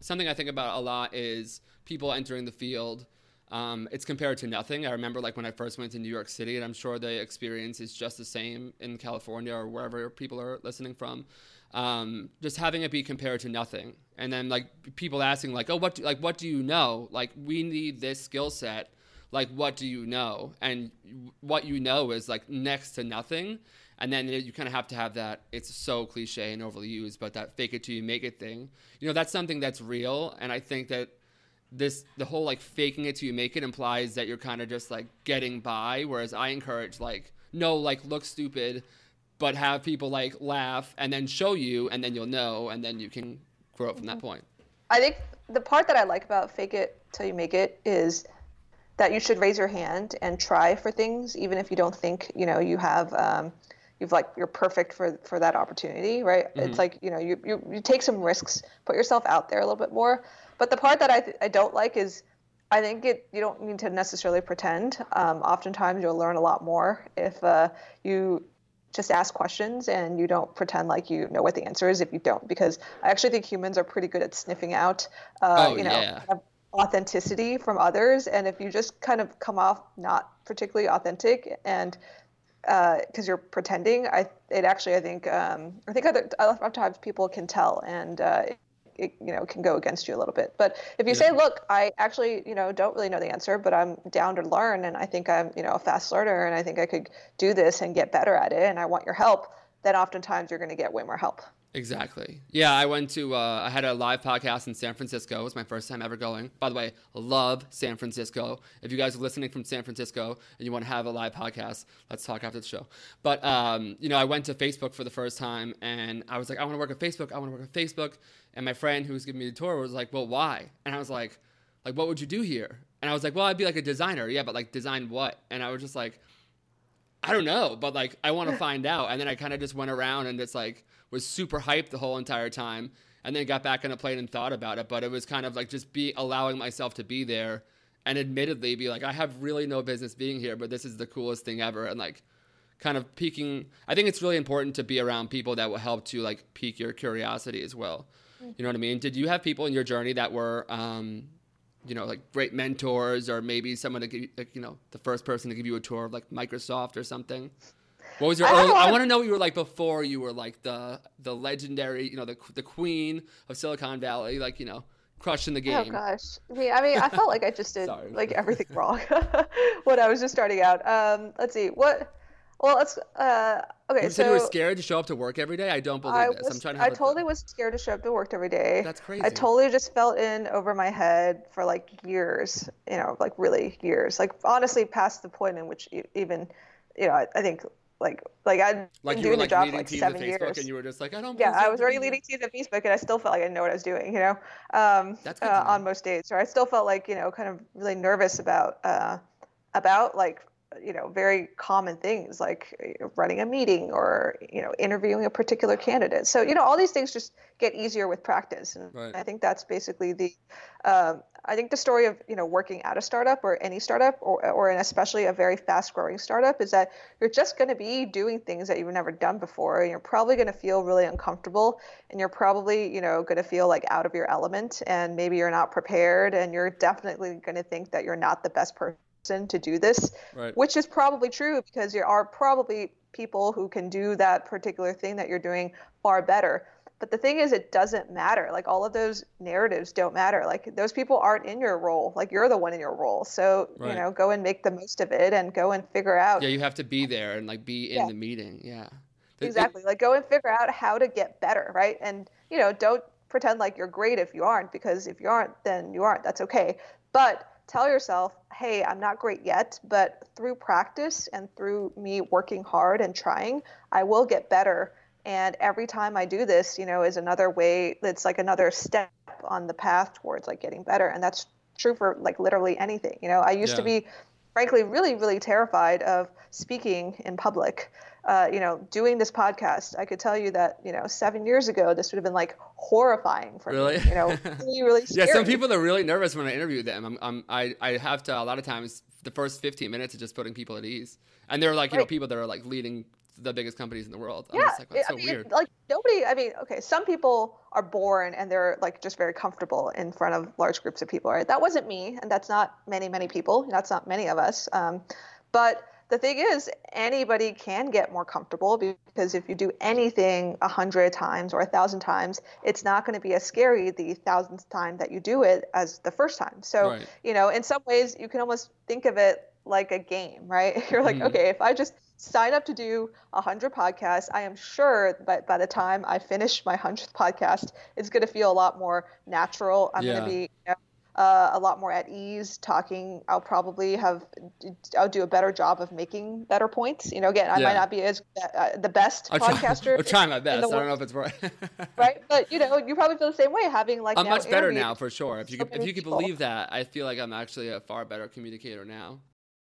something I think about a lot is people entering the field. Um, it's compared to nothing. I remember like when I first went to New York City, and I'm sure the experience is just the same in California or wherever people are listening from. Um, just having it be compared to nothing, and then like people asking like, "Oh, what do, like what do you know? Like we need this skill set. Like what do you know?" And what you know is like next to nothing and then you kind of have to have that it's so cliche and overly used but that fake it till you make it thing you know that's something that's real and i think that this the whole like faking it till you make it implies that you're kind of just like getting by whereas i encourage like no like look stupid but have people like laugh and then show you and then you'll know and then you can grow from that mm-hmm. point i think the part that i like about fake it till you make it is that you should raise your hand and try for things even if you don't think you know you have um, you've like you're perfect for for that opportunity right mm-hmm. it's like you know you, you you take some risks put yourself out there a little bit more but the part that i th- i don't like is i think it you don't need to necessarily pretend um, oftentimes you'll learn a lot more if uh, you just ask questions and you don't pretend like you know what the answer is if you don't because i actually think humans are pretty good at sniffing out uh, oh, you know yeah. Authenticity from others and if you just kind of come off not particularly authentic and because uh, you're pretending. I it actually I think um, I think other oftentimes people can tell and. Uh, it, you know can go against you a little bit but if you yeah. say look i actually you know don't really know the answer but i'm down to learn and i think i'm you know a fast learner and i think i could do this and get better at it and i want your help then oftentimes you're going to get way more help Exactly. Yeah, I went to, uh, I had a live podcast in San Francisco. It was my first time ever going. By the way, love San Francisco. If you guys are listening from San Francisco and you want to have a live podcast, let's talk after the show. But, um, you know, I went to Facebook for the first time and I was like, I want to work at Facebook. I want to work at Facebook. And my friend who was giving me the tour was like, well, why? And I was like, like, what would you do here? And I was like, well, I'd be like a designer. Yeah, but like design what? And I was just like, I don't know, but like I want to find out. And then I kind of just went around and it's like was super hyped the whole entire time, and then got back on a plane and thought about it. But it was kind of like just be allowing myself to be there, and admittedly be like, I have really no business being here, but this is the coolest thing ever, and like kind of piquing. I think it's really important to be around people that will help to like pique your curiosity as well. You know what I mean? Did you have people in your journey that were um, you know, like great mentors, or maybe someone to give, like, you know, the first person to give you a tour of like Microsoft or something? What was your? I, early, I want to know what you were like before you were like the the legendary, you know, the the queen of Silicon Valley, like you know, crushing the oh, game. Oh gosh, me. I mean, I felt like I just did like everything wrong when I was just starting out. Um, let's see what. Well, let's. Uh, okay, you so you were scared to show up to work every day. I don't believe I this. Was, I'm trying to. I totally was scared to show up to work every day. That's crazy. I totally just felt in over my head for like years. You know, like really years. Like honestly, past the point in which even, you know, I, I think like like I'd like been doing like the job for like seven years, and you were just like, I don't. Yeah, I was already leading teams at Facebook, and I still felt like I didn't know what I was doing. You know, um, That's uh, on most days, or I still felt like you know, kind of really nervous about uh, about like you know very common things like running a meeting or you know interviewing a particular candidate. So you know all these things just get easier with practice. And right. i think that's basically the um, i think the story of you know working at a startup or any startup or, or especially a very fast growing startup is that you're just going to be doing things that you've never done before. And you're probably going to feel really uncomfortable and you're probably you know going to feel like out of your element and maybe you're not prepared and you're definitely going to think that you're not the best person to do this, right. which is probably true because there are probably people who can do that particular thing that you're doing far better. But the thing is, it doesn't matter. Like all of those narratives don't matter. Like those people aren't in your role. Like you're the one in your role. So right. you know, go and make the most of it, and go and figure out. Yeah, you have to be there and like be in yeah. the meeting. Yeah. Exactly. like go and figure out how to get better, right? And you know, don't pretend like you're great if you aren't, because if you aren't, then you aren't. That's okay. But tell yourself, hey, I'm not great yet, but through practice and through me working hard and trying, I will get better. And every time I do this, you know, is another way, it's like another step on the path towards like getting better. And that's true for like literally anything. You know, I used yeah. to be, frankly, really, really terrified of speaking in public uh, you know, doing this podcast, I could tell you that, you know, seven years ago, this would have been like horrifying for really? me. You know, really, really yeah, some people are really nervous when I interview them. I'm, I'm, I, I have to, a lot of times, the first 15 minutes is just putting people at ease. And they're like, you right. know, people that are like leading the biggest companies in the world. Yeah, like, that's I so mean, weird. like nobody. I mean, okay, some people are born and they're like just very comfortable in front of large groups of people, right? That wasn't me, and that's not many, many people. That's not many of us. Um, but the thing is, anybody can get more comfortable because if you do anything a hundred times or a thousand times, it's not going to be as scary the thousandth time that you do it as the first time. So, Right. you know, in some ways, you can almost think of it like a game, right? You're like, Mhm. okay, if I just sign up to do a hundred podcasts, I am sure by by the time I finish my hundredth podcast, it's going to feel a lot more natural. I'm Yeah. going to be you know, uh, a lot more at ease talking. I'll probably have I'll do a better job of making better points. You know, again, I Yeah. might not be as uh, the best I'm, podcaster, I'm trying my best. I don't know if it's right. right? But you know, you probably feel the same way having like I'm much better now for sure. If you so could, if you could believe that, I feel like I'm actually a far better communicator now.